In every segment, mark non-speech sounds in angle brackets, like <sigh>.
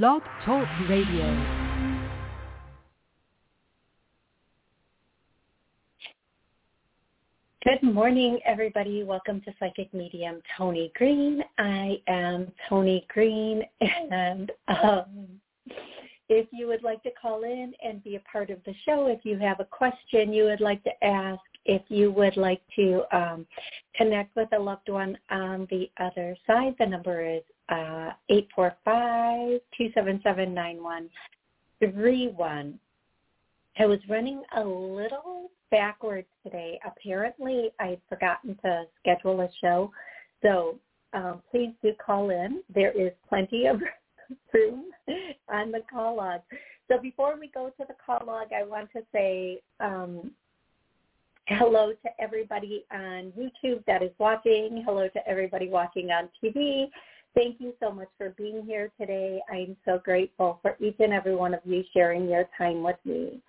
Blog Talk Radio. Good morning, everybody. Welcome to Psychic Medium Toni Greene. I am Toni Greene, and um, if you would like to call in and be a part of the show, if you have a question you would like to ask, if you would like to um, connect with a loved one on the other side, the number is uh, 845-277-9131. I was running a little backwards today. Apparently, I'd forgotten to schedule a show. So um, please do call in. There is plenty of <laughs> room on the call log. So before we go to the call log, I want to say um, hello to everybody on YouTube that is watching. Hello to everybody watching on TV. Thank you so much for being here today. I'm so grateful for each and every one of you sharing your time with me.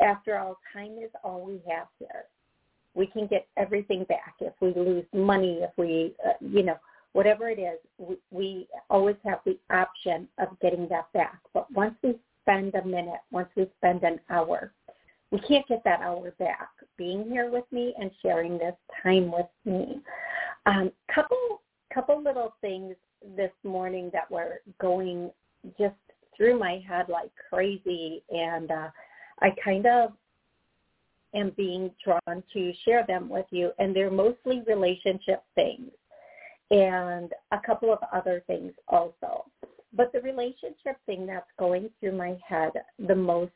After all, time is all we have here. We can get everything back if we lose money, if we, uh, you know, whatever it is, we, we always have the option of getting that back. But once we spend a minute, once we spend an hour, we can't get that hour back. Being here with me and sharing this time with me. Um, couple couple little things this morning that were going just through my head like crazy, and uh, I kind of am being drawn to share them with you. And they're mostly relationship things and a couple of other things also. But the relationship thing that's going through my head the most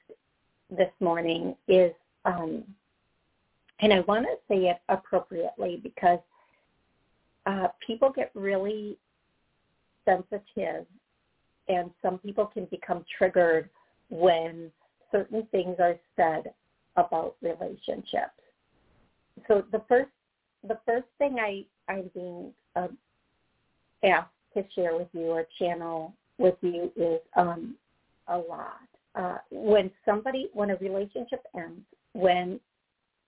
this morning is, um, and I want to say it appropriately because uh, people get really sensitive and some people can become triggered when certain things are said about relationships. So the first the first thing I I'm being uh, asked to share with you or channel with you is um, a lot. Uh, when somebody when a relationship ends, when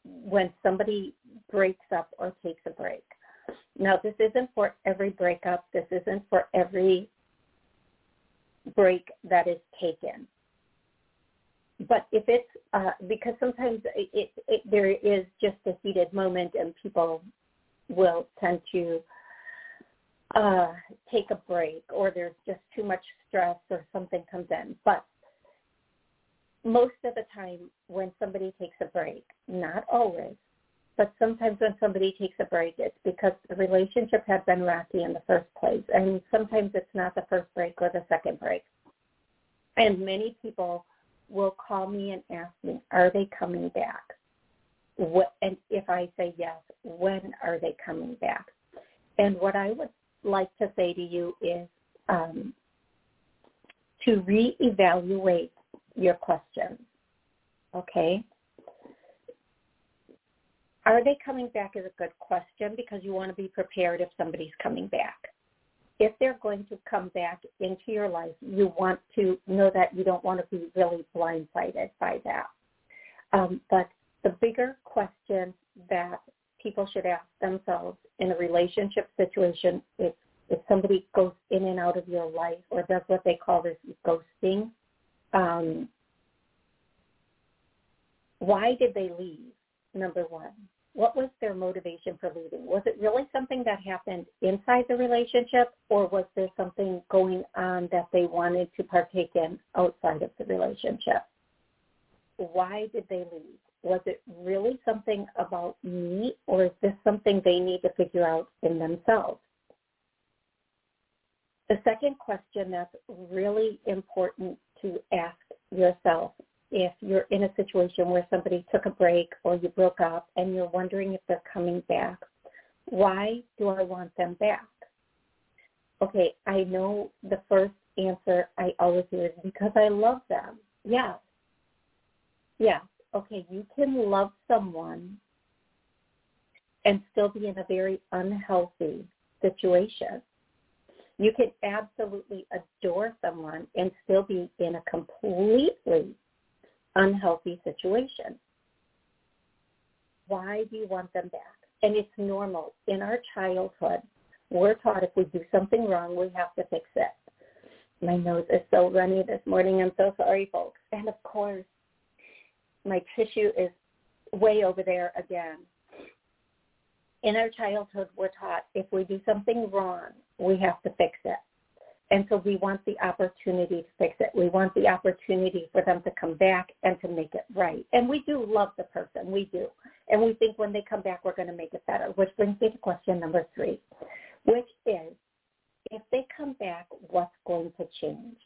when somebody breaks up or takes a break, now, this isn't for every breakup. This isn't for every break that is taken. But if it's uh, because sometimes it, it, there is just a heated moment and people will tend to uh, take a break or there's just too much stress or something comes in. But most of the time when somebody takes a break, not always, but sometimes when somebody takes a break, it's because the relationship had been rocky in the first place. And sometimes it's not the first break or the second break. And many people will call me and ask me, are they coming back? What, and if I say yes, when are they coming back? And what I would like to say to you is um, to reevaluate your questions. Okay? Are they coming back is a good question because you want to be prepared if somebody's coming back. If they're going to come back into your life, you want to know that you don't want to be really blindsided by that. Um, but the bigger question that people should ask themselves in a relationship situation is if somebody goes in and out of your life or does what they call this ghosting, um, why did they leave? number one? What was their motivation for leaving? Was it really something that happened inside the relationship or was there something going on that they wanted to partake in outside of the relationship? Why did they leave? Was it really something about me or is this something they need to figure out in themselves? The second question that's really important to ask yourself if you're in a situation where somebody took a break or you broke up and you're wondering if they're coming back, why do I want them back? Okay, I know the first answer I always hear is because I love them. Yes. Yes. Okay, you can love someone and still be in a very unhealthy situation. You can absolutely adore someone and still be in a completely unhealthy situation. Why do you want them back? And it's normal. In our childhood, we're taught if we do something wrong, we have to fix it. My nose is so runny this morning. I'm so sorry, folks. And of course, my tissue is way over there again. In our childhood, we're taught if we do something wrong, we have to fix it. And so we want the opportunity to fix it. We want the opportunity for them to come back and to make it right. And we do love the person. We do. And we think when they come back, we're going to make it better, which brings me to question number three, which is if they come back, what's going to change?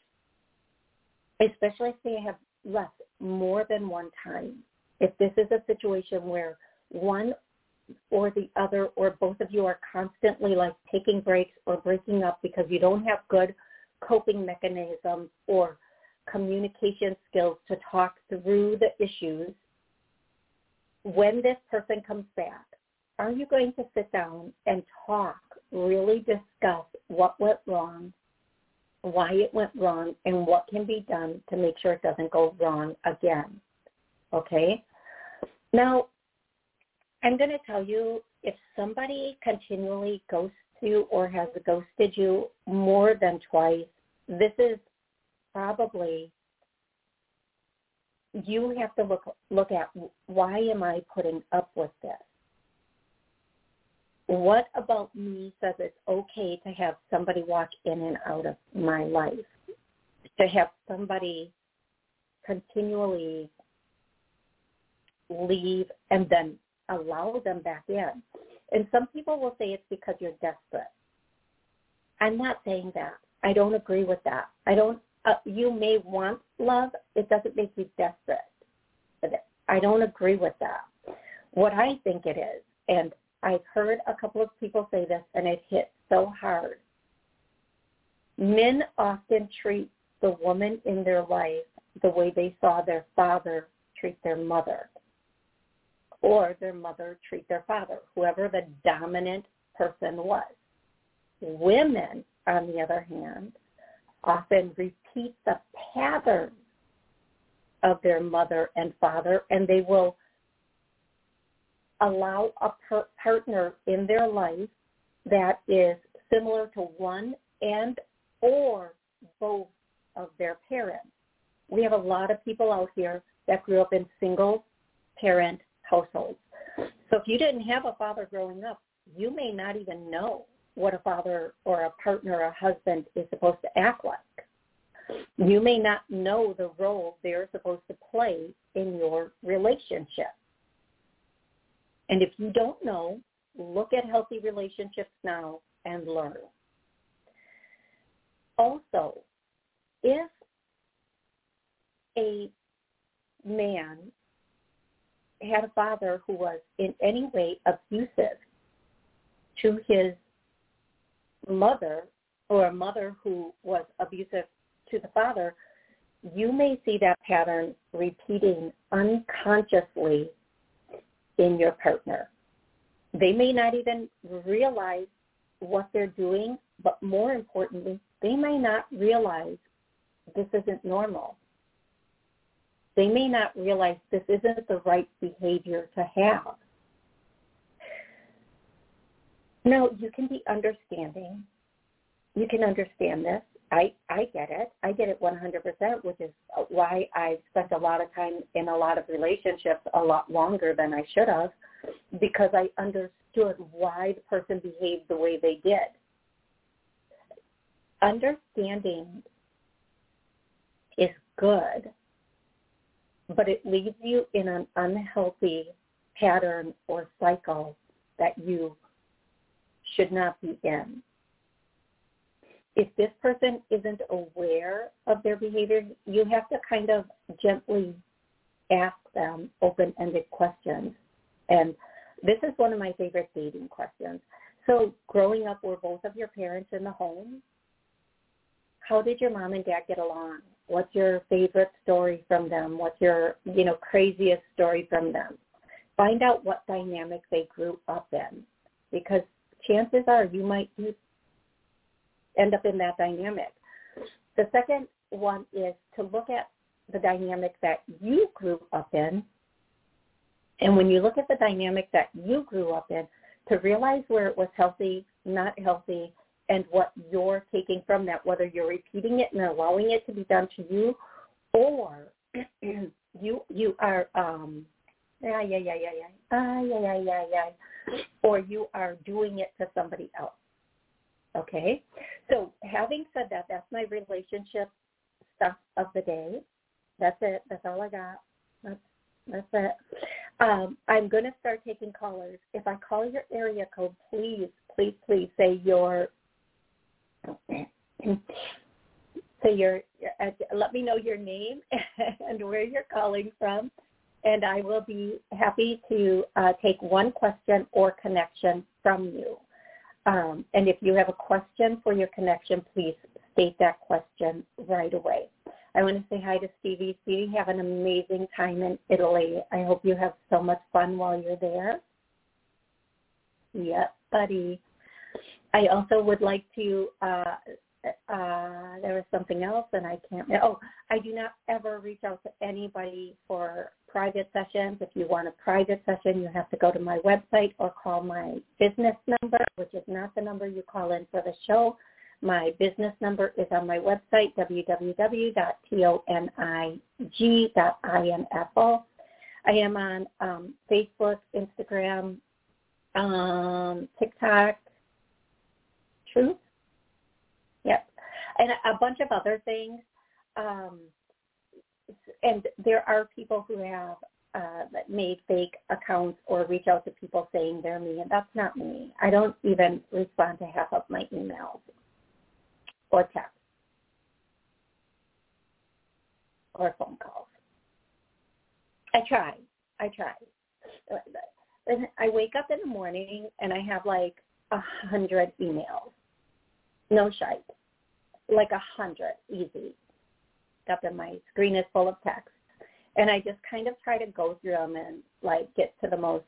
Especially if they have left more than one time. If this is a situation where one or the other or both of you are constantly like taking breaks or breaking up because you don't have good coping mechanisms or communication skills to talk through the issues, when this person comes back, are you going to sit down and talk, really discuss what went wrong, why it went wrong, and what can be done to make sure it doesn't go wrong again? Okay? Now, I'm going to tell you if somebody continually ghosts you or has ghosted you more than twice, this is probably you have to look look at why am I putting up with this? What about me says it's okay to have somebody walk in and out of my life? To have somebody continually leave and then allow them back in. And some people will say it's because you're desperate. I'm not saying that. I don't agree with that. I don't. Uh, you may want love. It doesn't make you desperate. But I don't agree with that. What I think it is, and I've heard a couple of people say this, and it hit so hard. Men often treat the woman in their life the way they saw their father treat their mother or their mother treat their father, whoever the dominant person was. Women, on the other hand, often repeat the pattern of their mother and father, and they will allow a per- partner in their life that is similar to one and or both of their parents. We have a lot of people out here that grew up in single parent households. So if you didn't have a father growing up, you may not even know what a father or a partner or a husband is supposed to act like. You may not know the role they're supposed to play in your relationship. And if you don't know, look at healthy relationships now and learn. Also, if a man had a father who was in any way abusive to his mother or a mother who was abusive to the father, you may see that pattern repeating unconsciously in your partner. They may not even realize what they're doing, but more importantly, they may not realize this isn't normal they may not realize this isn't the right behavior to have. Now, you can be understanding. You can understand this. I, I get it. I get it 100%, which is why I've spent a lot of time in a lot of relationships a lot longer than I should have because I understood why the person behaved the way they did. Understanding is good but it leaves you in an unhealthy pattern or cycle that you should not be in. If this person isn't aware of their behavior, you have to kind of gently ask them open-ended questions. And this is one of my favorite dating questions. So growing up, were both of your parents in the home? How did your mom and dad get along? What's your favorite story from them? What's your, you know, craziest story from them? Find out what dynamic they grew up in because chances are you might end up in that dynamic. The second one is to look at the dynamic that you grew up in. And when you look at the dynamic that you grew up in, to realize where it was healthy, not healthy, and what you're taking from that, whether you're repeating it and allowing it to be done to you, or <clears throat> you you are um yeah yeah yeah yeah yeah ah, yeah yeah yeah yeah or you are doing it to somebody else. Okay, so having said that, that's my relationship stuff of the day. That's it. That's all I got. That's that's it. Um, I'm going to start taking callers. If I call your area code, please, please, please say your <laughs> say your, uh, let me know your name <laughs> and where you're calling from, and I will be happy to uh, take one question or connection from you. Um, and if you have a question for your connection, please state that question right away. I want to say hi to Stevie. Stevie, have an amazing time in Italy. I hope you have so much fun while you're there. Yep, buddy. I also would like to uh, uh, there was something else and I can't, oh, I do not ever reach out to anybody for private sessions. If you want a private session, you have to go to my website or call my business number, which is not the number you call in for the show. My business number is on my website, www.tonig.info. I am on um, Facebook, Instagram, um, TikTok, Truth, and a bunch of other things. Um, and there are people who have uh, made fake accounts or reach out to people saying they're me, and that's not me. I don't even respond to half of my emails or texts or phone calls. I try. I try. And I wake up in the morning and I have like a hundred emails. No shite like a hundred easy. Up in my screen is full of text. And I just kind of try to go through them and like get to the most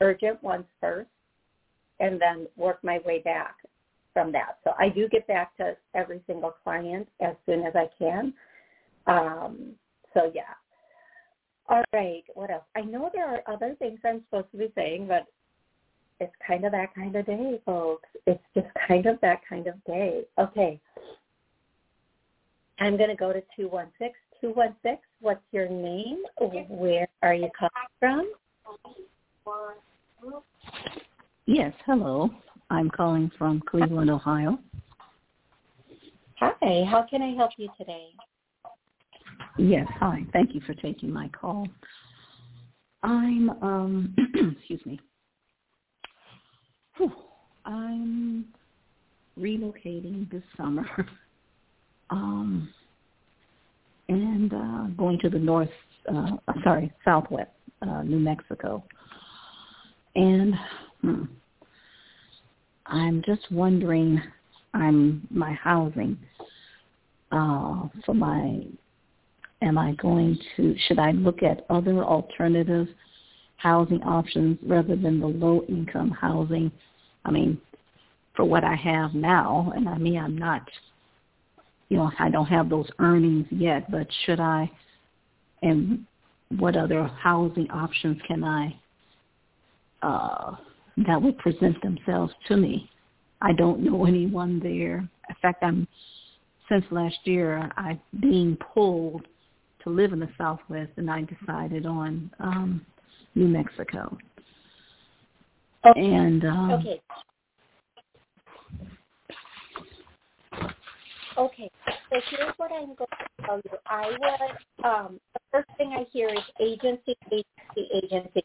urgent ones first and then work my way back from that. So I do get back to every single client as soon as I can. Um, so yeah. All right, what else? I know there are other things I'm supposed to be saying, but it's kind of that kind of day, folks. It's just kind of that kind of day. Okay. I'm going to go to 216. 216, what's your name? Where are you calling from? Yes, hello. I'm calling from Cleveland, Ohio. Hi, how can I help you today? Yes, hi. Thank you for taking my call. I'm um <clears throat> excuse me. Whew. I'm relocating this summer. <laughs> um, and uh, going to the north, uh, sorry, southwest, uh, New Mexico. And hmm, I'm just wondering, I'm my housing uh, for my. Am I going to? Should I look at other alternative housing options rather than the low income housing? I mean, for what I have now, and I mean, I'm not you know, I don't have those earnings yet, but should I, and what other housing options can I, uh, that would present themselves to me? I don't know anyone there. In fact, I'm, since last year, I being pulled to live in the Southwest, and I decided on um, New Mexico. Okay. And um, okay. Okay, so here's what I'm going to tell you. I would, um, the first thing I hear is agency, agency, agency.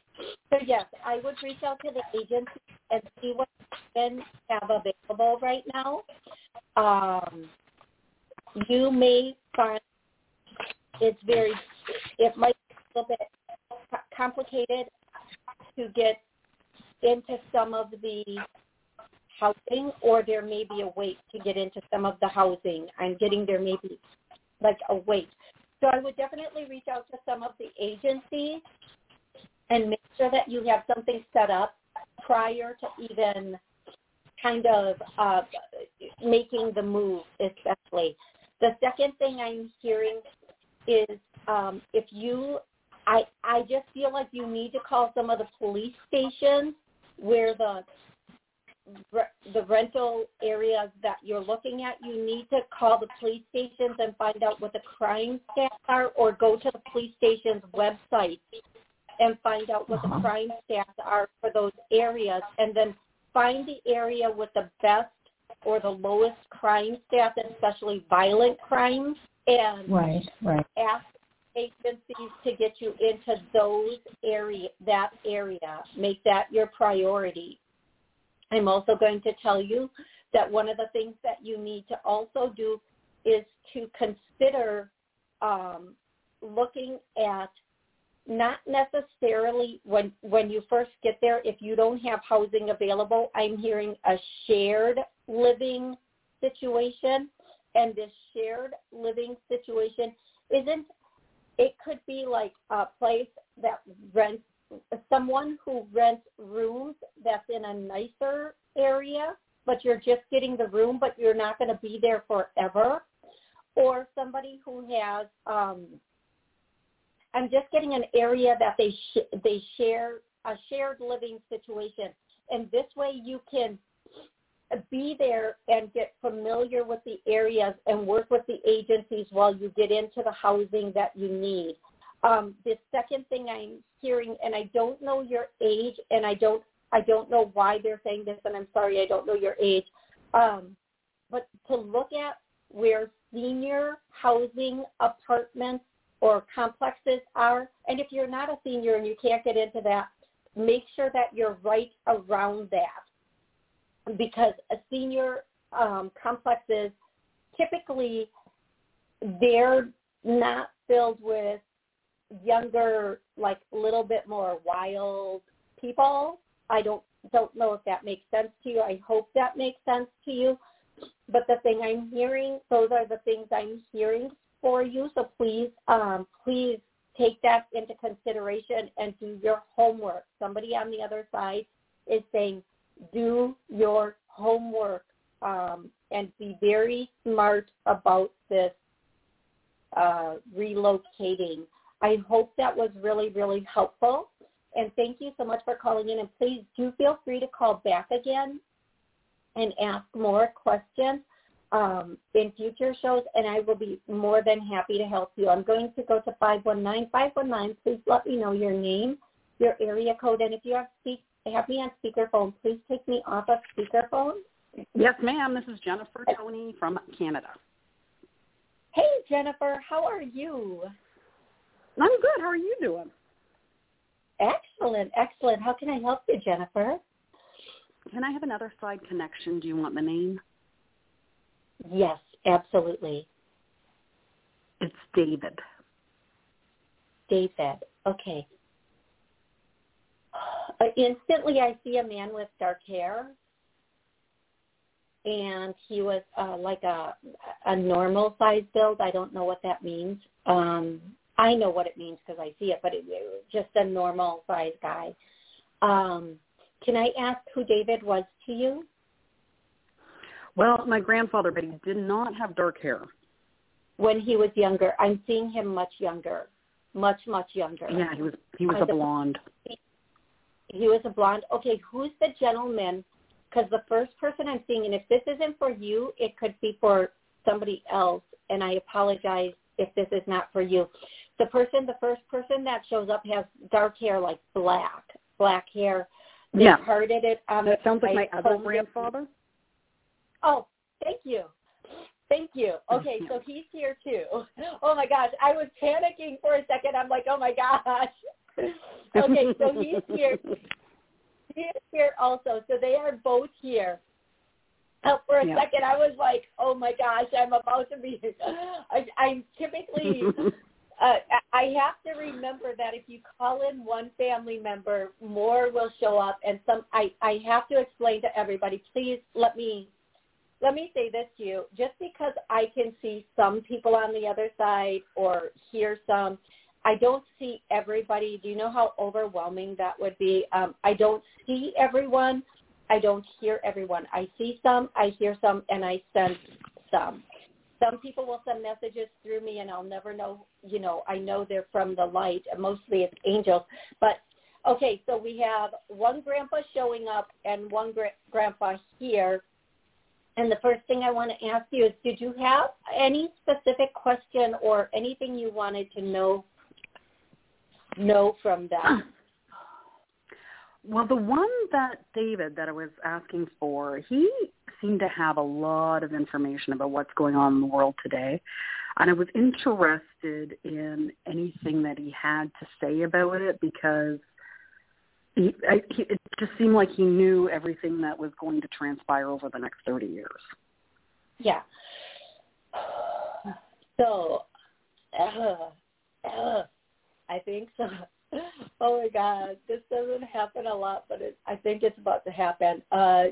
So yes, I would reach out to the agency and see what they have available right now. Um, you may find it's very, it might be a little bit complicated to get into some of the housing or there may be a wait to get into some of the housing. I'm getting there may be like a wait. So I would definitely reach out to some of the agencies and make sure that you have something set up prior to even kind of uh, making the move, especially. The second thing I'm hearing is um, if you, I, I just feel like you need to call some of the police stations where the the rental areas that you're looking at, you need to call the police stations and find out what the crime stats are, or go to the police station's website and find out what uh-huh. the crime stats are for those areas, and then find the area with the best or the lowest crime stats, especially violent crimes, and right, right. ask agencies to get you into those area that area. Make that your priority. I'm also going to tell you that one of the things that you need to also do is to consider um, looking at not necessarily when when you first get there if you don't have housing available i'm hearing a shared living situation and this shared living situation isn't it could be like a place that rents someone who rents rooms that's in a nicer area, but you're just getting the room, but you're not going to be there forever, or somebody who has. Um, I'm just getting an area that they sh- they share a shared living situation, and this way you can be there and get familiar with the areas and work with the agencies while you get into the housing that you need. Um, the second thing I'm hearing, and I don't know your age, and I don't I don't know why they're saying this, and I'm sorry I don't know your age, um, but to look at where senior housing apartments or complexes are, and if you're not a senior and you can't get into that, make sure that you're right around that because a senior um, complexes typically they're not filled with younger, like a little bit more wild people. I don't don't know if that makes sense to you. I hope that makes sense to you. But the thing I'm hearing, those are the things I'm hearing for you. So please, um, please take that into consideration and do your homework. Somebody on the other side is saying, do your homework um, and be very smart about this uh, relocating I hope that was really, really helpful. And thank you so much for calling in. And please do feel free to call back again and ask more questions um, in future shows, and I will be more than happy to help you. I'm going to go to 519. 519, please let me know your name, your area code, and if you have, speak, have me on speakerphone, please take me off of speakerphone. Yes, ma'am. This is Jennifer Toni from Canada. Hey, Jennifer. How are you? I'm good. How are you doing? Excellent, excellent. How can I help you, Jennifer? Can I have another side connection? Do you want the name? Yes, absolutely. It's David. David. Okay. Uh, instantly, I see a man with dark hair, and he was uh, like a a normal size build. I don't know what that means. Um, I know what it means because I see it, but it, it was just a normal size guy. Um, can I ask who David was to you? Well, my grandfather, but he did not have dark hair. When he was younger, I'm seeing him much younger, much much younger. Yeah, he was he was a blonde. He, he was a blonde. Okay, who's the gentleman? Because the first person I'm seeing, and if this isn't for you, it could be for somebody else. And I apologize if this is not for you the person, the first person that shows up has dark hair, like black, black hair. They yeah. parted it. Um, that sounds like my other grandfather. Oh, thank you. Thank you. Okay, so <laughs> he's here too. Oh my gosh, I was panicking for a second. I'm like, oh my gosh. <laughs> Okay, so he's here. He is here also. So they are both here. Uh, for a yeah. second, I was like, oh my gosh, I'm about to be. <laughs> I, I'm typically <laughs> uh, I have to remember that if you call in one family member, more will show up. And some, I, I have to explain to everybody. Please let me, let me say this to you. Just because I can see some people on the other side or hear some, I don't see everybody. Do you know how overwhelming that would be? Um, I don't see everyone. I don't hear everyone. I see some, I hear some, and I sense some some people will send messages through me and I'll never know, you know, I know they're from the light. Mostly it's angels. But okay, so we have one grandpa showing up and one gra- grandpa here. And the first thing I want to ask you is, did you have any specific question or anything you wanted to know know from them? <clears throat> Well, the one that David that I was asking for, he seemed to have a lot of information about what's going on in the world today. And I was interested in anything that he had to say about it because he, I, he, it just seemed like he knew everything that was going to transpire over the next 30 years. Yeah. <sighs> So, uh, uh, I think so. <laughs> Oh my God, this doesn't happen a lot, but it, I think it's about to happen. Uh,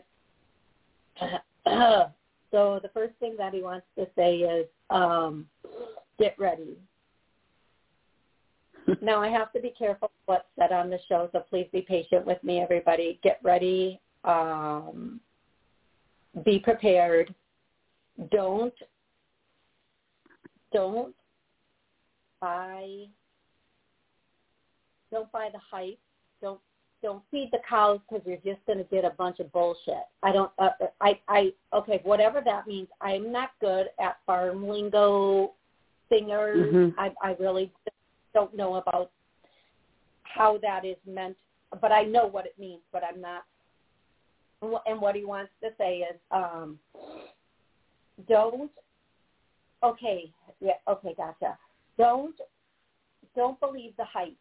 <clears throat> so the first thing that he wants to say is, um, get ready. <laughs> now I have to be careful what's said on the show, so please be patient with me, everybody. Get ready. Um, be prepared. Don't don't buy don't buy the hype. Don't don't feed the cows because you're just going to get a bunch of bullshit. I don't. Uh, I I okay. Whatever that means. I'm not good at farm lingo singers. Mhm. I I really don't know about how that is meant, but I know what it means. But I'm not. And what he wants to say is, um, don't. Okay. Yeah. Okay. Gotcha. Don't don't believe the hype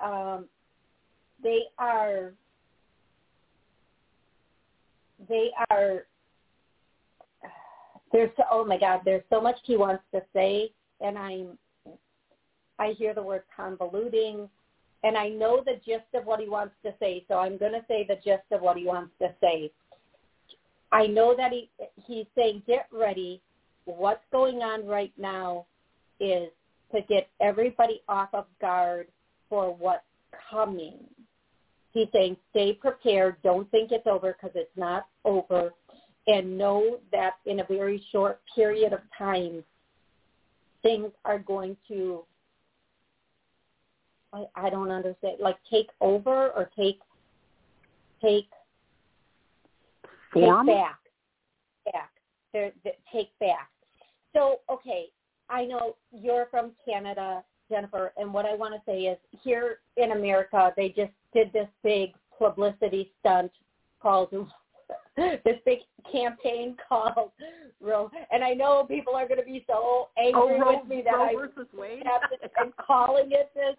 um, they are they are there's so, oh my god there's so much he wants to say and i'm i hear the word convoluting and i know the gist of what he wants to say so i'm going to say the gist of what he wants to say. I know that he he's saying get ready. What's going on right now is to get everybody off of guard for what's coming. He's saying stay prepared. Don't think it's over because it's not over. And know that in a very short period of time, things are going to, I, I don't understand, like take over or take, take, Form? take back, back, They're, they take back. So, okay, I know you're from Canada. Jennifer, and what I want to say is here in America, they just did this big publicity stunt called <laughs> this big campaign <laughs> called Roe. And I know people are going to be so angry Oh, Roe, with me that Roe I versus Wade. am <laughs> calling it this,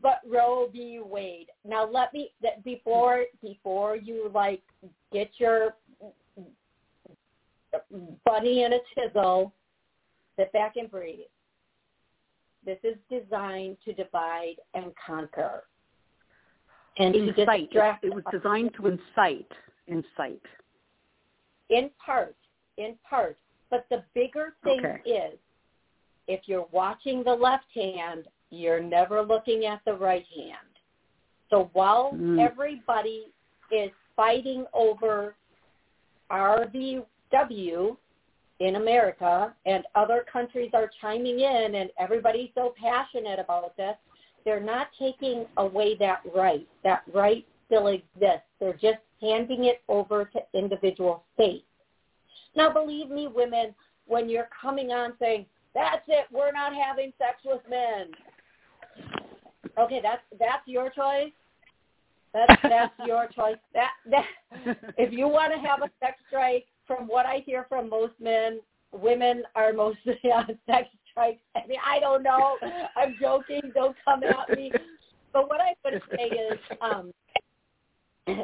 but Roe v. Wade. Now let me before before you like get your bunny in a chisel, sit back and breathe. This is designed to divide and conquer. And incite. distract It was designed to incite. Incite. in part, in part. But the bigger thing Okay. is, if you're watching the left hand, you're never looking at the right hand. So while Mm. everybody is fighting over RVW in America and other countries are chiming in and everybody's so passionate about this, they're not taking away that right. That right still exists. They're just handing it over to individual states. Now, believe me, women, when you're coming on saying, that's it, we're not having sex with men. Okay, that's that's your choice. That's that's your choice. That that if you want to have a sex strike, from what I hear from most men, women are mostly <laughs> on sex strikes. I mean, I don't know. <laughs> I'm joking. Don't come at me. But what I would say is, um, <laughs>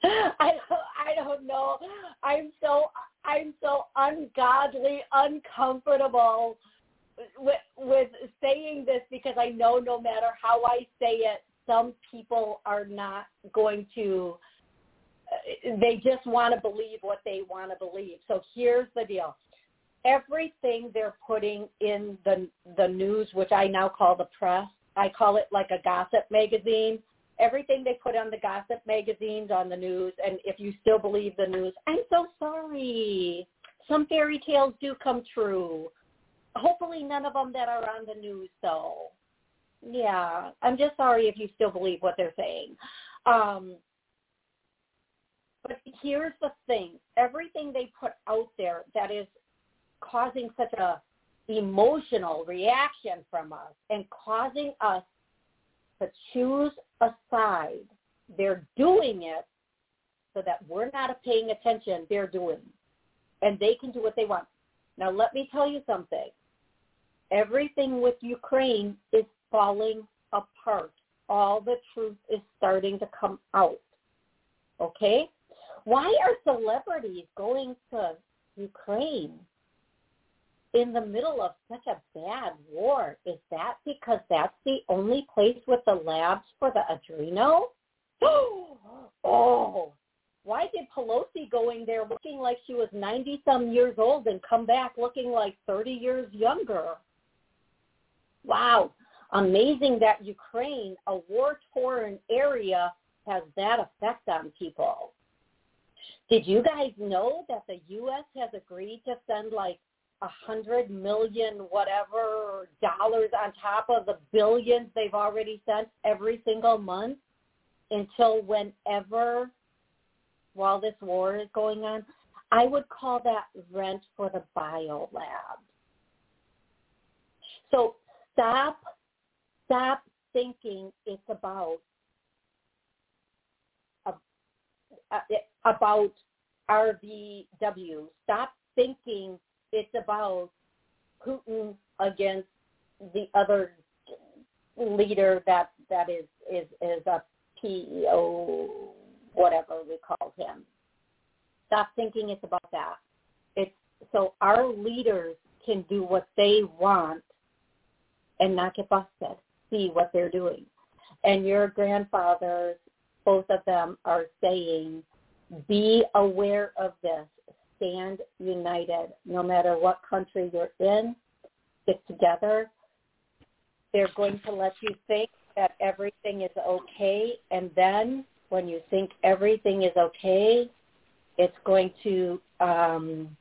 I don't, I don't know. I'm so I'm so ungodly, uncomfortable with with saying this because I know no matter how I say it, some people are not going to. They just want to believe what they want to believe. So here's the deal: everything they're putting in the the news, which I now call the press, I call it like a gossip magazine. Everything they put on the gossip magazines on the news, and if you still believe the news, I'm so sorry. Some fairy tales do come true. Hopefully, none of them that are on the news, though. yeah. I'm just sorry if you still believe what they're saying. Um, but here's the thing: everything they put out there that is causing such a emotional reaction from us and causing us to choose a side. They're doing it so that we're not paying attention. They're doing, and they can do what they want. Now, let me tell you something. Everything with Ukraine is falling apart. All the truth is starting to come out. Okay? Why are celebrities going to Ukraine in the middle of such a bad war? Is that because that's the only place with the labs for the adreno? <gasps> oh, why did Pelosi going there looking like she was 90 some years old and come back looking like 30 years younger? Wow. Amazing that Ukraine, a war-torn area, has that effect on people. Did you guys know that the U.S. has agreed to send like a hundred million whatever dollars on top of the billions they've already sent every single month until whenever while this war is going on? I would call that rent for the bio lab. So stop stop thinking it's about uh, about RVW. Stop thinking it's about Putin against the other leader that that is is is a PEO whatever we call him. Stop thinking it's about that. It's so our leaders can do what they want and not get busted. See what they're doing. And your grandfathers, both of them are saying be aware of this. Stand united. No matter what country you're in, stick together. They're going to let you think that everything is okay. And then when you think everything is okay, it's going to, um,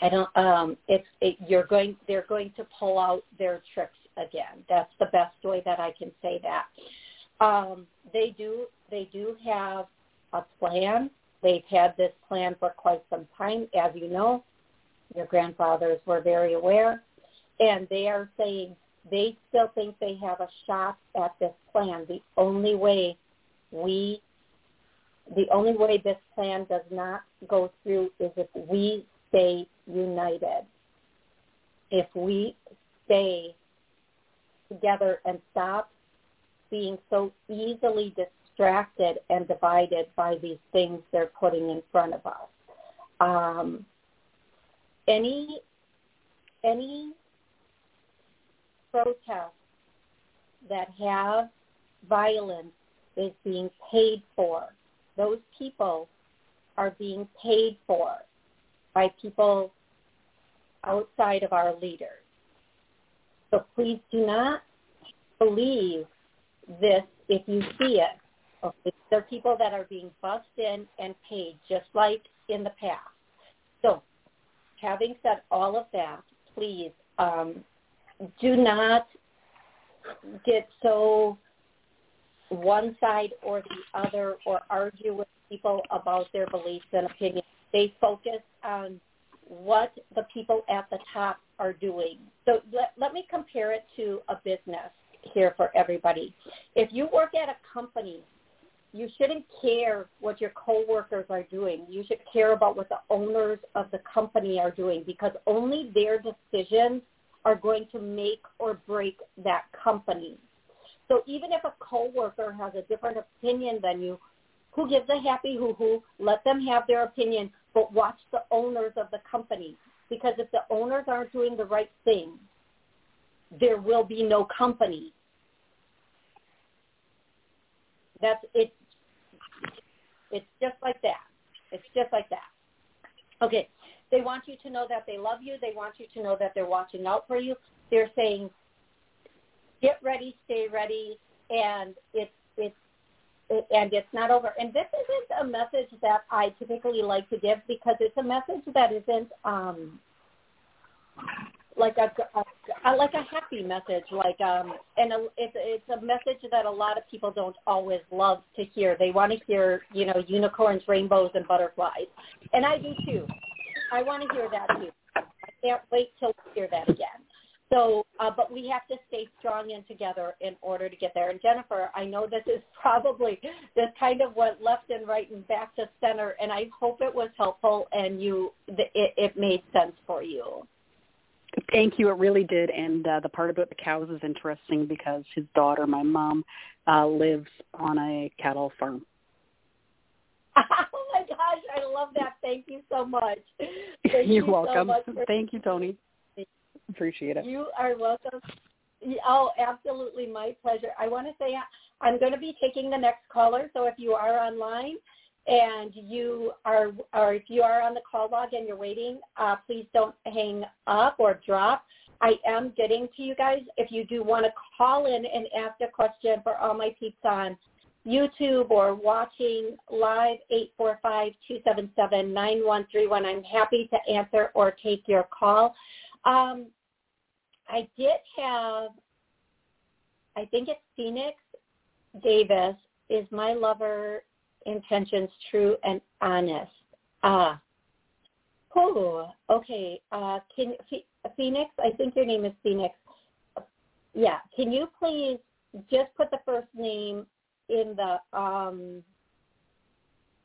I don't, um, it's, it, you're going, they're going to pull out their tricks again. That's the best way that I can say that. Um, they do, they do have a plan. They've had this plan for quite some time. As you know, your grandfathers were very aware. And they are saying they still think they have a shot at this plan. The only way we, the only way this plan does not go through is if we stay united. If we stay together and stop being so easily distracted and divided by these things they're putting in front of us. Um, any any protests that have violence is being paid for. Those people are being paid for by people outside of our leaders. So please do not believe this if you see it. Okay. There are people that are being bussed in and paid just like in the past. So having said all of that, please um, do not get so one side or the other or argue with people about their beliefs and opinions. They focus on what the people at the top are doing. So let, let me compare it to a business here for everybody. If you work at a company, you shouldn't care what your coworkers are doing. You should care about what the owners of the company are doing because only their decisions are going to make or break that company. So even if a coworker has a different opinion than you, who gives a happy hoo-hoo? Let them have their opinion, but watch the owners of the company. Because if the owners aren't doing the right thing, there will be no company. That's it. It's just like that. It's just like that. Okay. They want you to know that they love you. They want you to know that they're watching out for you. They're saying, get ready, stay ready, and it's it's and it's not over. And this isn't a message that I typically like to give because it's a message that isn't um, like a, a, like a happy message, like um, and a, it's it's a message that a lot of people don't always love to hear. They want to hear, you know, unicorns, rainbows, and butterflies, and I do too. I want to hear that too. I can't wait till we hear that again. So, uh, but we have to stay strong and together in order to get there. And Jennifer, I know this is <laughs> probably this kind of went left and right and back to center, and I hope it was helpful and you it, it made sense for you. Thank you. It really did. And uh, the part about the cows is interesting because his daughter, my mom, uh, lives on a cattle farm. <laughs> oh my gosh, I love that. Thank you so much. Thank You're you welcome. So Thank you, Toni. Appreciate it. You are welcome. Oh, absolutely, my pleasure. I want to say I'm going to be taking the next caller. So if you are online and you are, or if you are on the call log and you're waiting, uh, please don't hang up or drop. I am getting to you guys. If you do want to call in and ask a question for all my peeps on YouTube or watching live 845-277-9131, I'm happy to answer or take your call. Um, I did have, I think it's Phoenix Davis. Is my lover intentions true and honest? Ah. Oh, okay. Uh, can Phoenix? I think your name is Phoenix. Yeah. Can you please just put the first name in the um,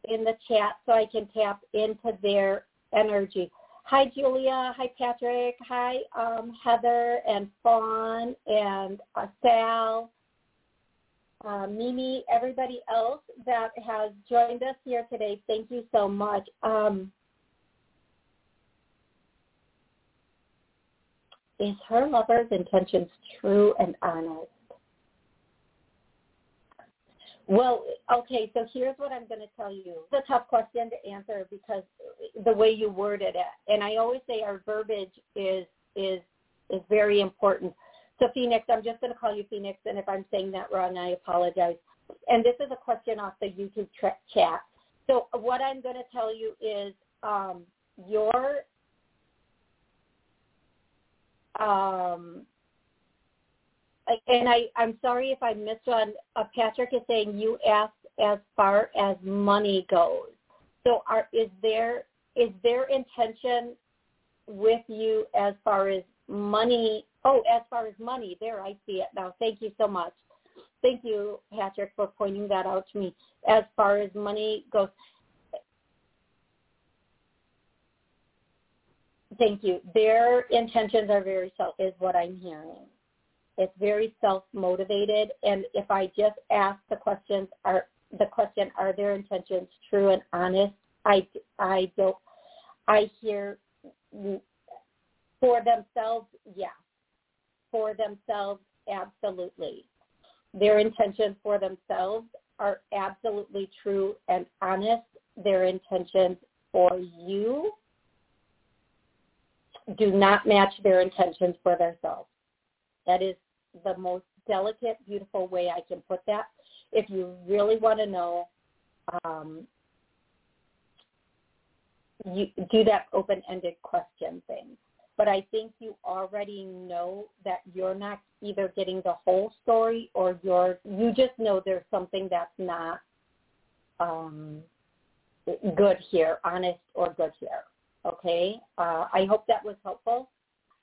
in the chat so I can tap into their energy? Hi, Julia. Hi, Patrick. Hi, um, Heather and Fawn and uh, Sal, uh, Mimi, everybody else that has joined us here today. Thank you so much. Um, is her lover's intentions true and honest? Well, okay, so here's what I'm going to tell you. It's a tough question to answer because the way you worded it, and I always say our verbiage is is is very important. So Phoenix, I'm just going to call you Phoenix, and if I'm saying that wrong, I apologize. And this is a question off the YouTube tra- chat. So what I'm going to tell you is um, your um, and I, I'm sorry if I missed one. Uh, Patrick is saying you asked as far as money goes. So are, is there is there intention with you as far as money? Oh, as far as money, there I see it now. Thank you so much. Thank you, Patrick, for pointing that out to me. As far as money goes, thank you. Their intentions are very self is what I'm hearing. It's very self-motivated. And if I just ask the questions, are the question, are their intentions true and honest? I, I don't, I hear for themselves, yeah. For themselves, absolutely. Their intentions for themselves are absolutely true and honest. Their intentions for you do not match their intentions for themselves. That is the most delicate, beautiful way I can put that. If you really want to know, um, you do that open-ended question thing. But I think you already know that you're not either getting the whole story or you're you just know there's something that's not um, good here, honest or good here. Okay. Uh, I hope that was helpful.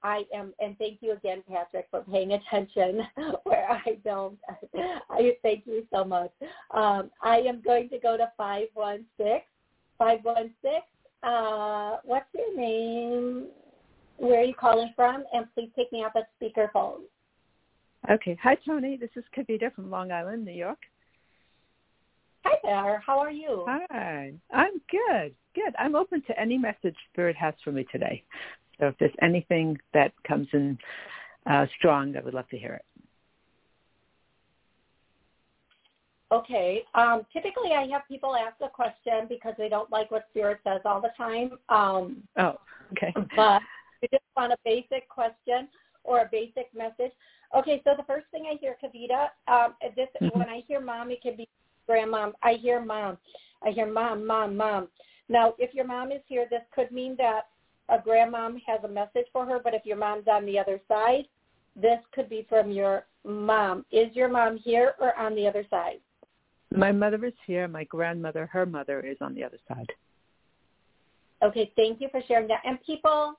I am, and thank you again, Patrick, for paying <laughs> attention where I don't. <laughs> I thank you so much. Um, I am going to go to 516. 516, uh, what's your name? Where are you calling from? And please take me off a speakerphone. Okay. Hi, Toni. This is Kavita from Long Island, New York. Hi there. How are you? Hi. I'm good. Good. I'm open to any message Spirit has for me today. So if there's anything that comes in uh, strong, I would love to hear it. Okay. Um, typically, I have people ask a question because they don't like what Spirit says all the time. Um, oh, okay. But you just want a basic question or a basic message. Okay, so the first thing I hear, Kavita, um, this mm-hmm. when I hear mom, it can be grandmom. I hear mom. I hear mom, mom, mom. Now, if your mom is here, this could mean that a grandmom has a message for her, but if your mom's on the other side, this could be from your mom. Is your mom here or on the other side? My mother is here. My grandmother, her mother, is on the other side. Okay, thank you for sharing that. And people,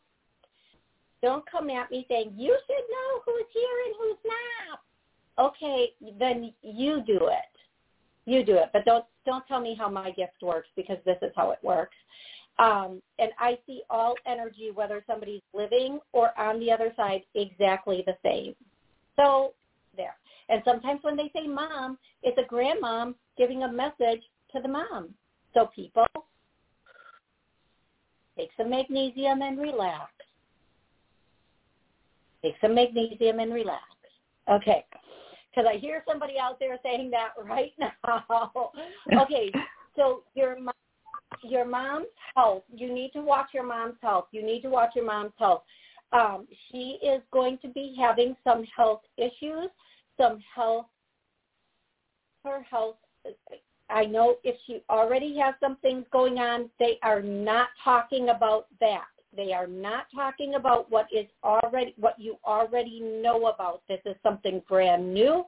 don't come at me saying, you should know who's here and who's not. Okay, then you do it. You do it. But don't don't tell me how my gift works because this is how it works. Um, and I see all energy, whether somebody's living or on the other side, exactly the same. So there. And sometimes when they say mom, it's a grandmom giving a message to the mom. So people, take some magnesium and relax. Take some magnesium and relax. Okay. Because I hear somebody out there saying that <laughs> right now. okay. So your mom, your mom's health, you need to watch your mom's health. You need to watch your mom's health. Um, she is going to be having some health issues, some health, her health. I know if she already has some things going on, they are not talking about that. They are not talking about what is already what you already know about. This is something brand new.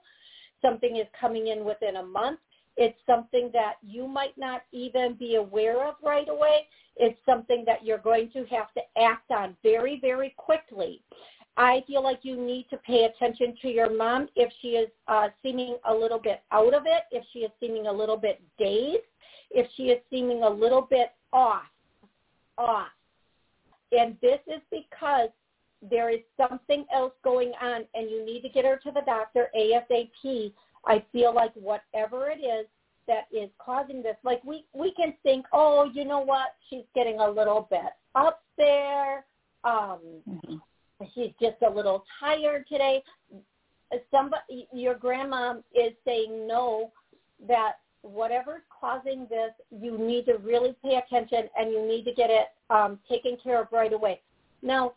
Something is coming in within a month. It's something that you might not even be aware of right away. It's something that you're going to have to act on very, very quickly. I feel like you need to pay attention to your mom if she is uh, seeming a little bit out of it, if she is seeming a little bit dazed, if she is seeming a little bit off, off. And this is because there is something else going on and you need to get her to the doctor ASAP. I feel like whatever it is that is causing this, like we, we can think, oh, you know what, she's getting a little bit up there. Um, mm-hmm. She's just a little tired today. Somebody, your grandma is saying no, that whatever's causing this, you need to really pay attention and you need to get it um, taken care of right away. Now,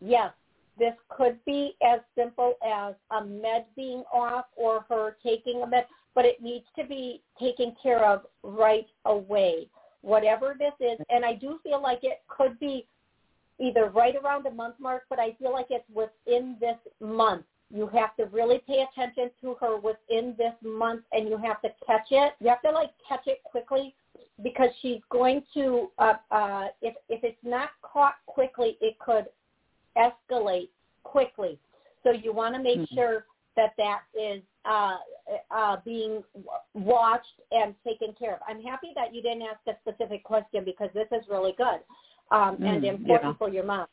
yes, this could be as simple as a med being off or her taking a med, but it needs to be taken care of right away. Whatever this is, and I do feel like it could be either right around the month mark, but I feel like it's within this month. You have to really pay attention to her within this month and you have to catch it. You have to like catch it quickly because she's going to, uh, uh, if, if it's not caught quickly, it could escalate quickly. So you want to make mm-hmm. sure that that is uh, uh, being watched and taken care of. I'm happy that you didn't ask a specific question because this is really good um, mm, and important yeah. for your mom.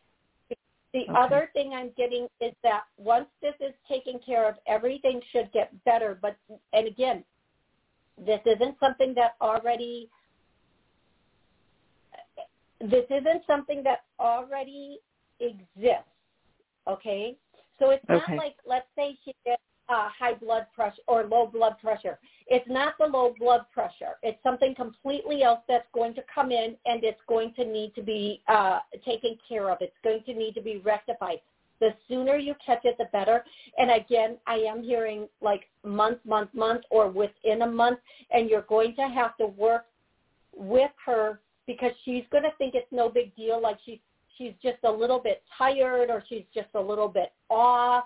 The okay. other thing I'm getting is that once this is taken care of, everything should get better. But and again, this isn't something that already. This isn't something that already exists. Okay, so it's not like let's say she gets uh, high blood pressure or low blood pressure. It's not the low blood pressure. It's something completely else that's going to come in and it's going to need to be uh, taken care of. It's going to need to be rectified. The sooner you catch it, the better. And again, I am hearing like month, month, month, or within a month, and you're going to have to work with her because she's going to think it's no big deal, like she's she's just a little bit tired or she's just a little bit off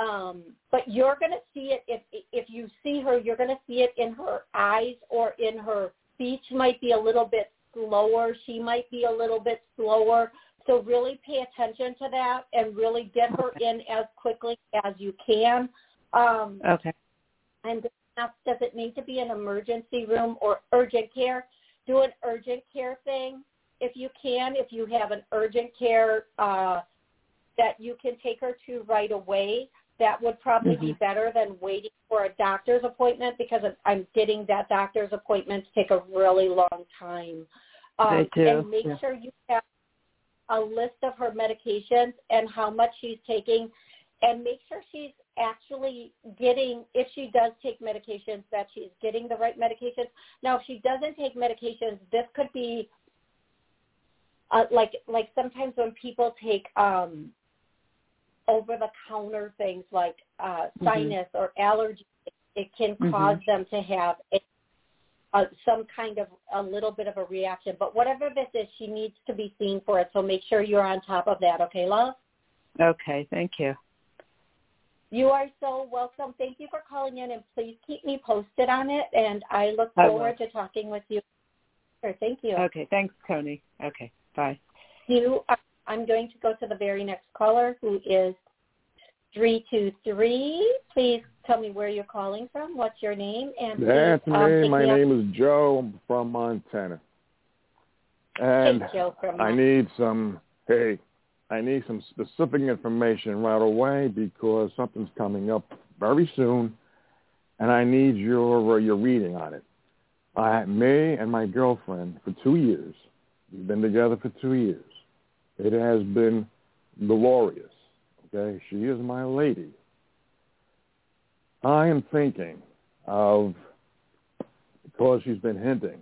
um, but you're going to see it if if you see her, you're going to see it in her eyes or in her speech might be a little bit slower. She might be a little bit slower. So really pay attention to that and really get her in as quickly as you can. Um, okay. And does it need to be an emergency room or urgent care? Do an urgent care thing if you can. If you have an urgent care uh, that you can take her to right away that would probably mm-hmm. be better than waiting for a doctor's appointment because I'm getting that doctor's appointment to take a really long time. Um, they do. And make yeah. sure you have a list of her medications and how much she's taking and make sure she's actually getting, if she does take medications, that she's getting the right medications. Now, if she doesn't take medications, this could be uh, like like sometimes when people take um over the counter things like uh, mm-hmm. sinus mm-hmm. or allergy, it can mm-hmm. cause them to have a uh, some kind of a little bit of a reaction. But whatever this is, she needs to be seen for it. So make sure you're on top of that. Okay, love? Okay, thank you. You are so welcome. Thank you for calling in, and please keep me posted on it. And I look I forward to talking with you. Sure, thank you. Okay, thanks, Toni. Okay, bye. You, are, I'm going to go to the very next caller, who is three two three. Please tell me where you're calling from. What's your name? And Anthony, um, my up- name is Joe. I'm from Montana. And Hey, Joe from I need some, hey, I need some specific information right away because something's coming up very soon, and I need your uh, your reading on it. I, me and my girlfriend for two years. We've been together for two years. It has been glorious. Okay, she is my lady. I am thinking of because she's been hinting,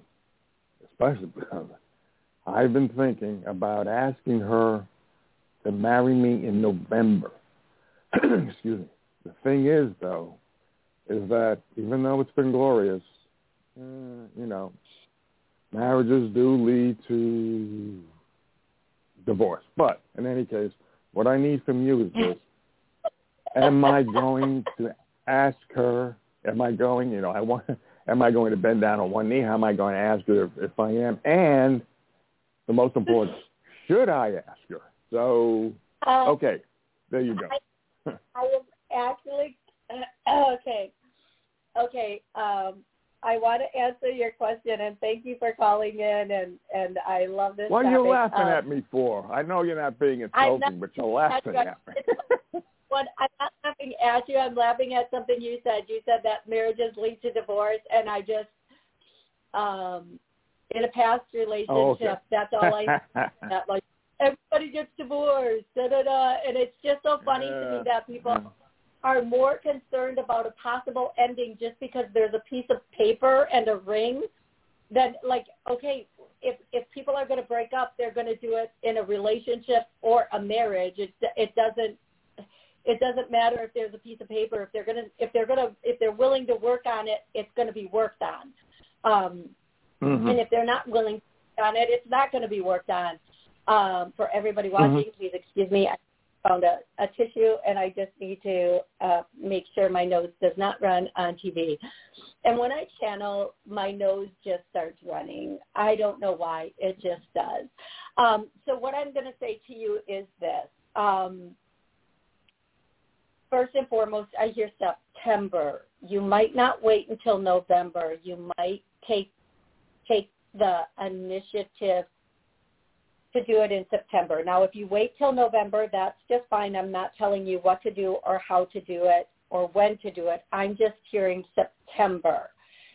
especially because <laughs> I've been thinking about asking her to marry me in November. <clears throat> Excuse me. The thing is, though, is that even though it's been glorious, uh, you know, marriages do lead to divorce. But in any case, what I need from you is this. Am I going to ask her, am I going, you know, I want, <laughs> am I going to bend down on one knee? How am I going to ask her if, if I am? And the most important, should I ask her? So, Uh, okay, there you go. I am actually <clears throat> okay. Okay. Um, I want to answer your question, and thank you for calling in. And and I love this. What are you laughing Um, at me for? I know you're not being insulting, but you're laughing at me. <laughs> What I'm not laughing at you. I'm laughing at something you said. You said that marriages lead to divorce, and I just, um, in a past relationship, Oh, okay. that's all I <laughs> that like everybody gets divorced, da da da, and it's just so funny to me that people are more concerned about a possible ending just because there's a piece of paper and a ring than like okay if if people are going to break up they're going to do it in a relationship or a marriage it it doesn't it doesn't matter if there's a piece of paper if they're going to if they're going to if they're willing to work on it it's going to be worked on um Mhm. and if they're not willing to work on it, it's not going to be worked on. Um, for everybody watching, please excuse me. I found a, a tissue, and I just need to uh, make sure my nose does not run on TV. And when I channel, my nose just starts running. I don't know why. It just does. Um, so what I'm going to say to you is this. Um, first and foremost, I hear September. You might not wait until November. You might take take the initiative to do it in September. Now, if you wait till November, that's just fine. I'm not telling you what to do or how to do it or when to do it. I'm just hearing September.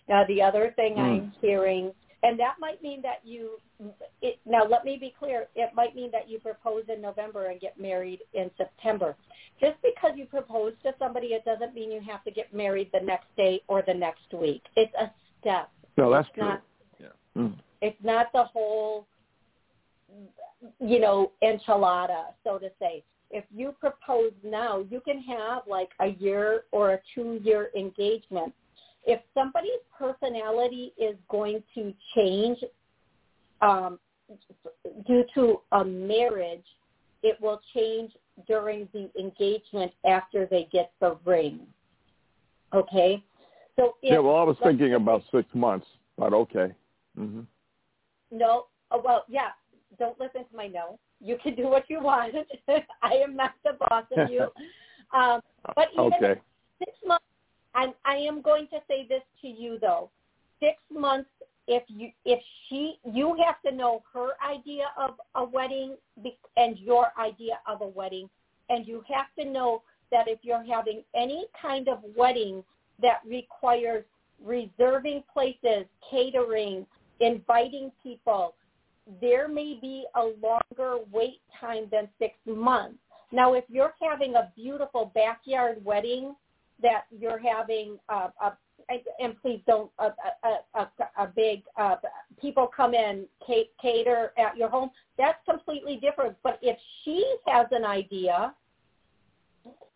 Now, the other thing I'm hearing, and that might mean that you, it, now let me be clear, it might mean that you propose in November and get married in September. Just because you propose to somebody, it doesn't mean you have to get married the next day or the next week. It's a step. No, that's It's true. not- yeah. Mm. it's not the whole you know enchilada so to say if you propose now you can have like a year or a two year engagement if somebody's personality is going to change um, due to a marriage it will change during the engagement after they get the ring okay so if, Yeah, well, I was thinking about six months, but okay. hmm No. Oh, well, yeah. Don't listen to my no. You can do what you want. <laughs> I am not the boss of you. <laughs> Um, but even Okay. six months, and I am going to say this to you though. Six months. If you if she you have to know her idea of a wedding and your idea of a wedding, and you have to know that if you're having any kind of wedding that requires reserving places, catering, inviting people, there may be a longer wait time than six months. Now, if you're having a beautiful backyard wedding that you're having, uh, a, and please don't, a, a, a, a big, uh, people come in, cater at your home, that's completely different. But if she has an idea,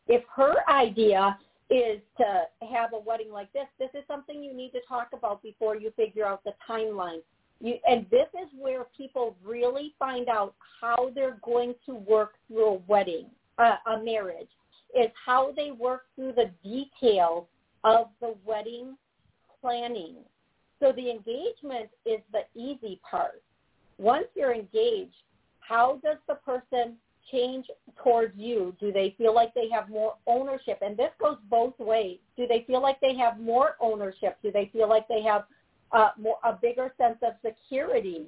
if her idea is to have a wedding like this. This is something you need to talk about before you figure out the timeline. You, and this is where people really find out how they're going to work through a wedding, uh, a marriage, is how they work through the details of the wedding planning. So the engagement is the easy part. Once you're engaged, how does the person change towards you? Do they feel like they have more ownership? And this goes both ways. Do they feel like they have more ownership? Do they feel like they have uh, more, a bigger sense of security?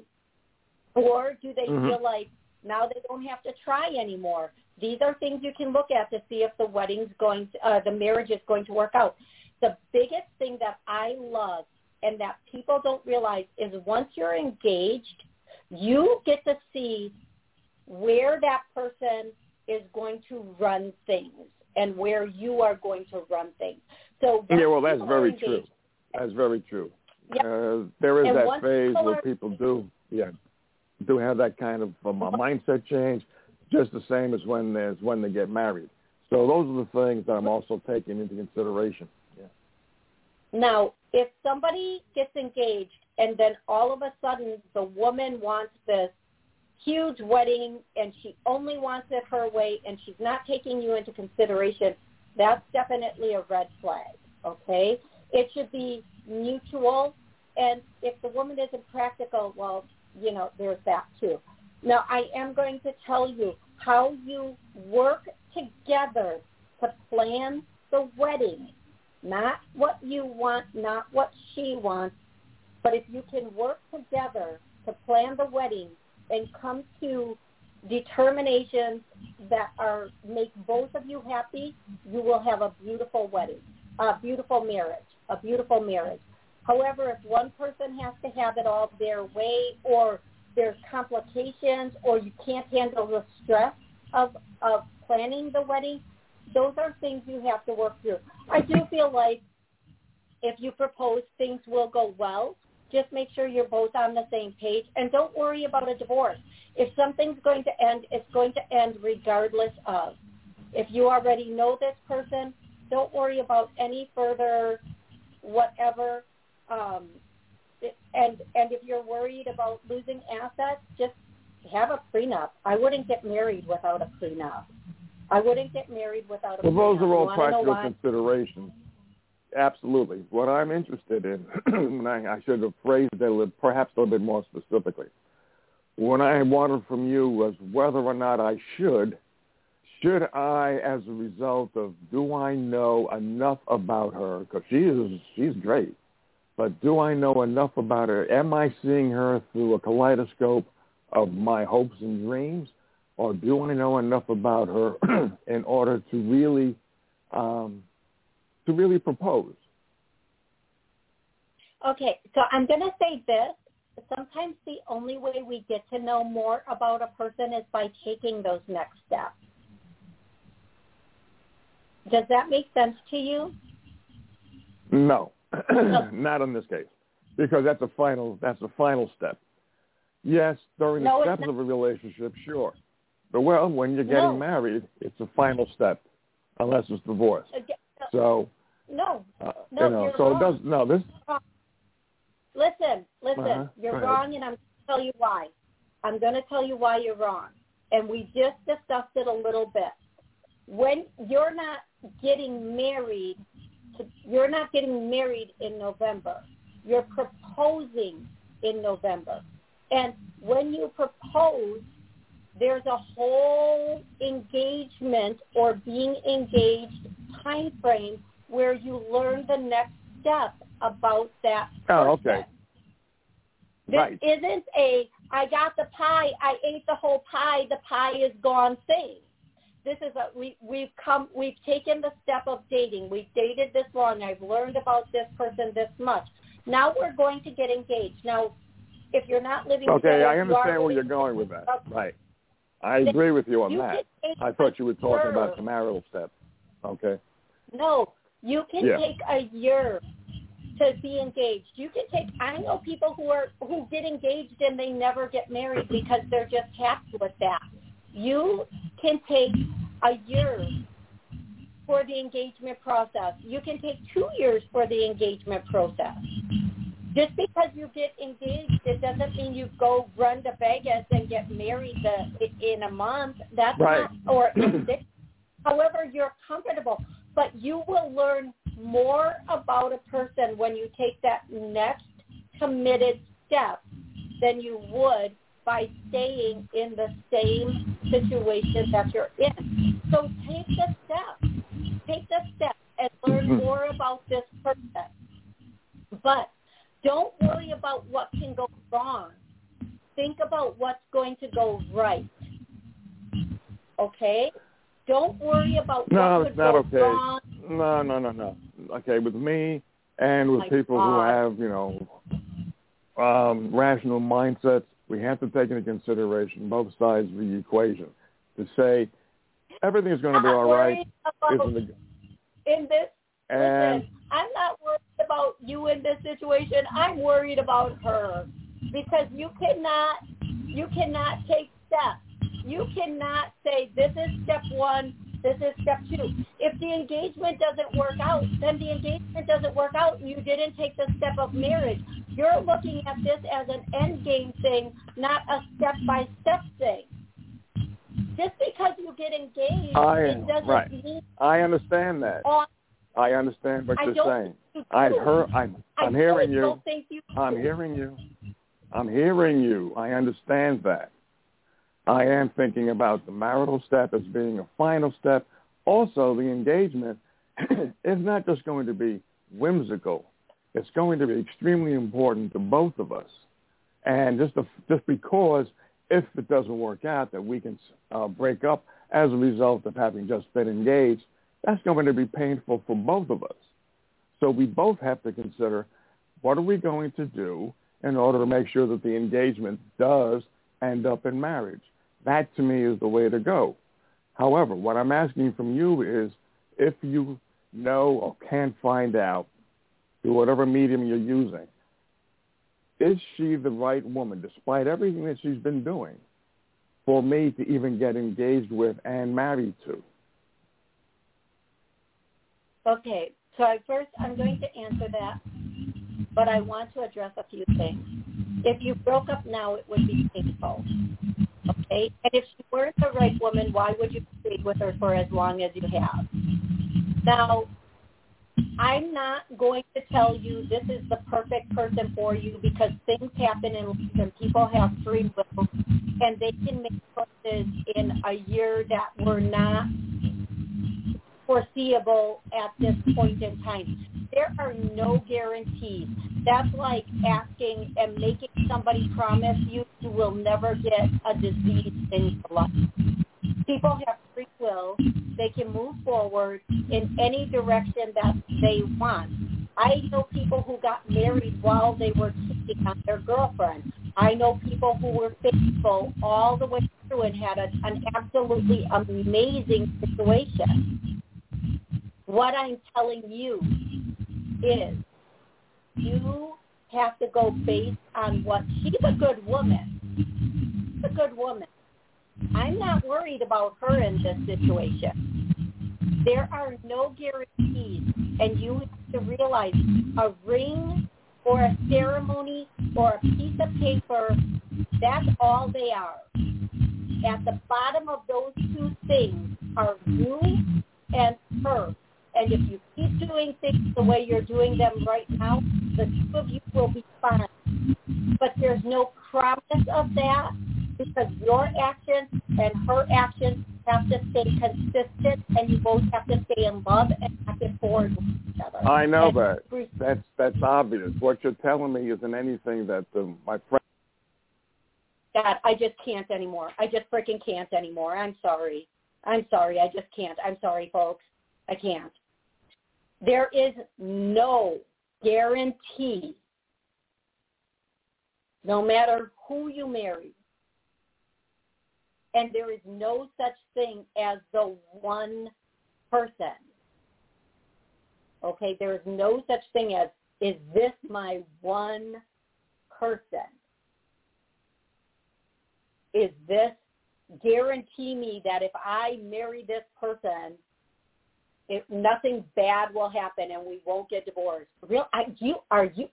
Or do they Mhm. feel like now they don't have to try anymore? These are things you can look at to see if the wedding's going to, uh, the marriage is going to work out. The biggest thing that I love and that people don't realize is once you're engaged, you get to see where that person is going to run things and where you are going to run things. So Yeah, well, that's very true. That's very true. Yep. Uh, there is And that phase where people do, yeah, do have that kind of um, a mindset change, just the same as when as when they get married. So those are the things that I'm also taking into consideration. Yeah. Now, if somebody gets engaged and then all of a sudden the woman wants this huge wedding and she only wants it her way and she's not taking you into consideration, that's definitely a red flag, okay? It should be mutual. And if the woman isn't practical, well, you know, there's that too. Now, I am going to tell you how you work together to plan the wedding. Not what you want, not what she wants, but if you can work together to plan the wedding and come to determinations that are make both of you happy, you will have a beautiful wedding, a beautiful marriage, a beautiful marriage. However, if one person has to have it all their way or there's complications or you can't handle the stress of, of planning the wedding, those are things you have to work through. I do feel like if you propose, things will go well. Just make sure you're both on the same page, and don't worry about a divorce. If something's going to end, it's going to end regardless of. If you already know this person, don't worry about any further whatever. Um, and and if you're worried about losing assets, just have a prenup. I wouldn't get married without a prenup. I wouldn't get married without a Well, those are all You wanna know practical considerations. Absolutely. What I'm interested in, <clears throat> and I, I should have phrased it a little, perhaps a little bit more specifically. What I wanted from you was whether or not I should, should I, as a result of, do I know enough about her? Because she is, she's great. But do I know enough about her? Am I seeing her through a kaleidoscope of my hopes and dreams? Or do I know enough about her <clears throat> in order to really um, to really propose. Okay, so I'm going to say this. Sometimes the only way we get to know more about a person is by taking those next steps. Does that make sense to you? <clears throat> No, not in this case, because that's a final that's a final step. Yes, during the No, steps of a relationship, sure, but well, when you're getting No. married, it's a final step, unless it's divorce. So, No, uh, No, you know, so it wrong. does no this. listen, listen. Uh-huh. You're wrong, and I'm going to tell you why. I'm going to tell you why you're wrong. And we just discussed it a little bit. When you're not getting married, to, you're not getting married in November. You're proposing in November. And when you propose, there's a whole engagement or being engaged time frame where you learn the next step about that Oh, okay. This Right. isn't a I got the pie, I ate the whole pie, the pie is gone thing. This is a we we've come we've taken the step of dating. We've dated this long. I've learned about this person this much. Now we're going to get engaged. Now if you're not living Okay, together, I you understand where you're going with that. Okay. Right. I agree with you on You that. I thought you were talking a about year. the marital step. Okay. No, you can Yeah. take a year to be engaged. You can take. I know people who are who get engaged and they never get married because they're just happy with that. You can take a year for the engagement process. You can take two years for the engagement process. Just because you get engaged, it doesn't mean you go run to Vegas and get married the, in a month. That's Right. not, or in six. However, you're comfortable, but you will learn more about a person when you take that next committed step than you would by staying in the same situation that you're in. So take the step. Take the step and learn more about this person. But don't worry about what can go wrong. Think about what's going to go right. Okay? Don't worry about No, what it's not okay. wrong. No, no, no, no. Okay, with me and with My people God. who have, you know, um, rational mindsets, we have to take into consideration both sides of the equation. To say everything is going to be all right isn't the, in this and Listen, I'm not worried about you in this situation. I'm worried about her because you cannot you cannot take steps. You cannot say this is step one, this is step two. If the engagement doesn't work out, then the engagement doesn't work out and you didn't take the step of marriage. You're looking at this as an end game thing, not a step by step thing. Just because you get engaged, I it doesn't right. mean I understand that. on I understand what I you're saying. you I've do. heard. I'm, I I'm really hearing you. You I'm hearing you. I'm hearing you. I understand that. I am thinking about the marital step as being a final step. Also, the engagement <clears throat> is not just going to be whimsical. It's going to be extremely important to both of us. And just, to, just because if it doesn't work out that we can uh, break up as a result of having just been engaged, that's going to be painful for both of us. So we both have to consider what are we going to do in order to make sure that the engagement does end up in marriage. That to me is the way to go. However, what I'm asking from you is if you know or can find out through whatever medium you're using, is she the right woman, despite everything that she's been doing, for me to even get engaged with and married to? Okay, so I first I'm going to answer that, but I want to address a few things. If you broke up now, it would be painful. Okay, and if she weren't the right woman, why would you stay with her for as long as you have? Now, I'm not going to tell you this is the perfect person for you because things happen in life and people have free will and they can make choices in a year that were not foreseeable at this point in time. There are no guarantees. That's like asking and making somebody promise you you will never get a disease in your life. People have free will. They can move forward in any direction that they want. I know people who got married while they were cheating on their girlfriend. I know people who were faithful all the way through and had a, an absolutely amazing situation. What I'm telling you is you have to go based on what she's a good woman. She's a good woman. I'm not worried about her in this situation. There are no guarantees, and you have to realize a ring or a ceremony or a piece of paper, that's all they are. At the bottom of those two things are you and her. And if you keep doing things the way you're doing them right now, the two of you will be fine. But there's no promise of that because your actions and her actions have to stay consistent and you both have to stay in love and acting forward with each other. I know And that. That's that's obvious. What you're telling me isn't anything that um, my friend. God, I just can't anymore. I just freaking can't anymore. I'm sorry. I'm sorry. I just can't. I'm sorry, folks. I can't. There is no guarantee, no matter who you marry, and there is no such thing as the one person. Okay, there is no such thing as, is this my one person? Is this guarantee me that if I marry this person, It, nothing bad will happen, and we won't get divorced. Real, I, you are you.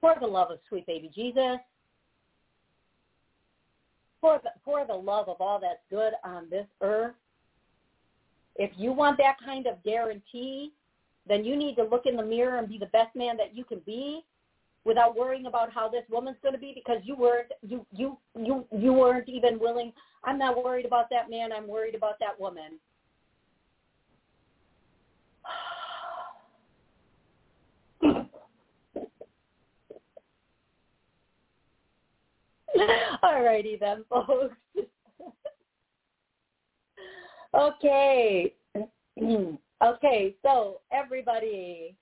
For the love of sweet baby Jesus, for the, for the love of all that's good on this earth, if you want that kind of guarantee, then you need to look in the mirror and be the best man that you can be without worrying about how this woman's going to be because you weren't you you you you weren't even willing i'm not worried about that man i'm worried about that woman. <sighs> All righty then folks. <laughs> Okay. <clears throat> Okay so everybody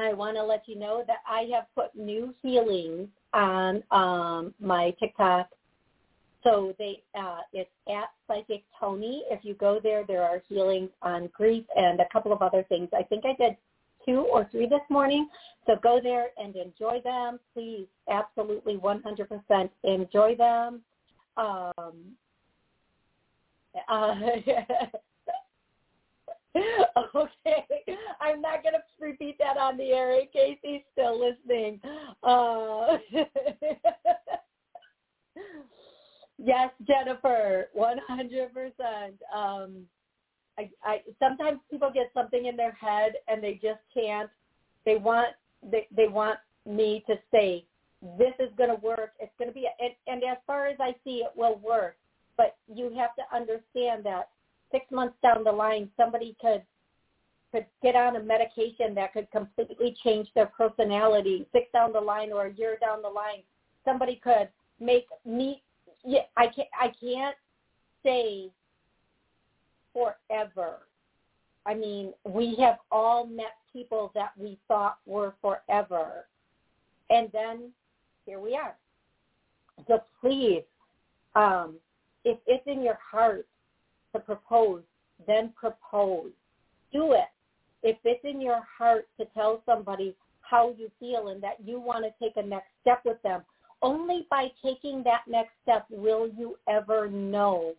I want to let you know that I have put new healings on um, my TikTok. So they uh, it's at Psychic Toni. If you go there, there are healings on grief and a couple of other things. I think I did two or three this morning. So go there and enjoy them. Please, absolutely 100% enjoy them. Um, <laughs> uh, <laughs> okay. I'm not going to repeat that on the air in case he's still listening. Uh, <laughs> yes, Jennifer, 100%. Um, I, I sometimes people get something in their head and they just can't. They want they they want me to say this is going to work. It's going to be and, and as far as I see, it will work. But you have to understand that six months down the line, somebody could could get on a medication that could completely change their personality. Six down the line or a year down the line, somebody could make me. Yeah, I can't. I can't say forever. I mean, we have all met people that we thought were forever, and then here we are. So please, um, if it's in your heart to propose, then propose. Do it. If it's in your heart to tell somebody how you feel and that you want to take a next step with them, only by taking that next step will you ever know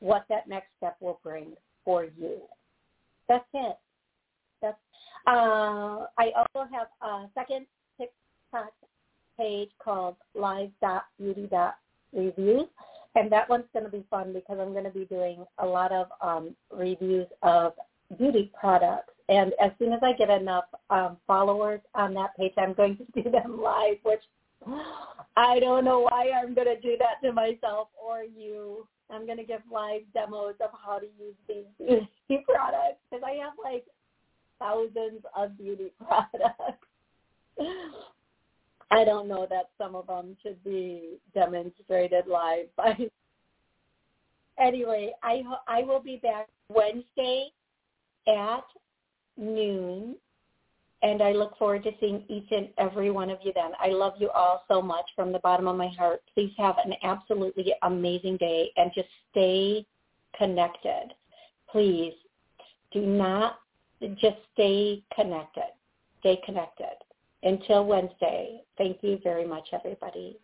what that next step will bring for you. That's it. That's. Uh, I also have a second TikTok page called live.beauty.reviews and that one's going to be fun because I'm going to be doing a lot of um, reviews of beauty products. And as soon as I get enough um, followers on that page, I'm going to <laughs> do them live, which I don't know why I'm going to do that to myself or you. I'm going to give live demos of how to use these <laughs> beauty products because I have like thousands of beauty <laughs> products. I don't know that some of them should be demonstrated live. <laughs> But anyway, I I will be back Wednesday at noon, and I look forward to seeing each and every one of you then. I love you all so much from the bottom of my heart. Please have an absolutely amazing day and just stay connected. Please do not just stay connected. Stay connected. Until Wednesday, thank you very much, everybody.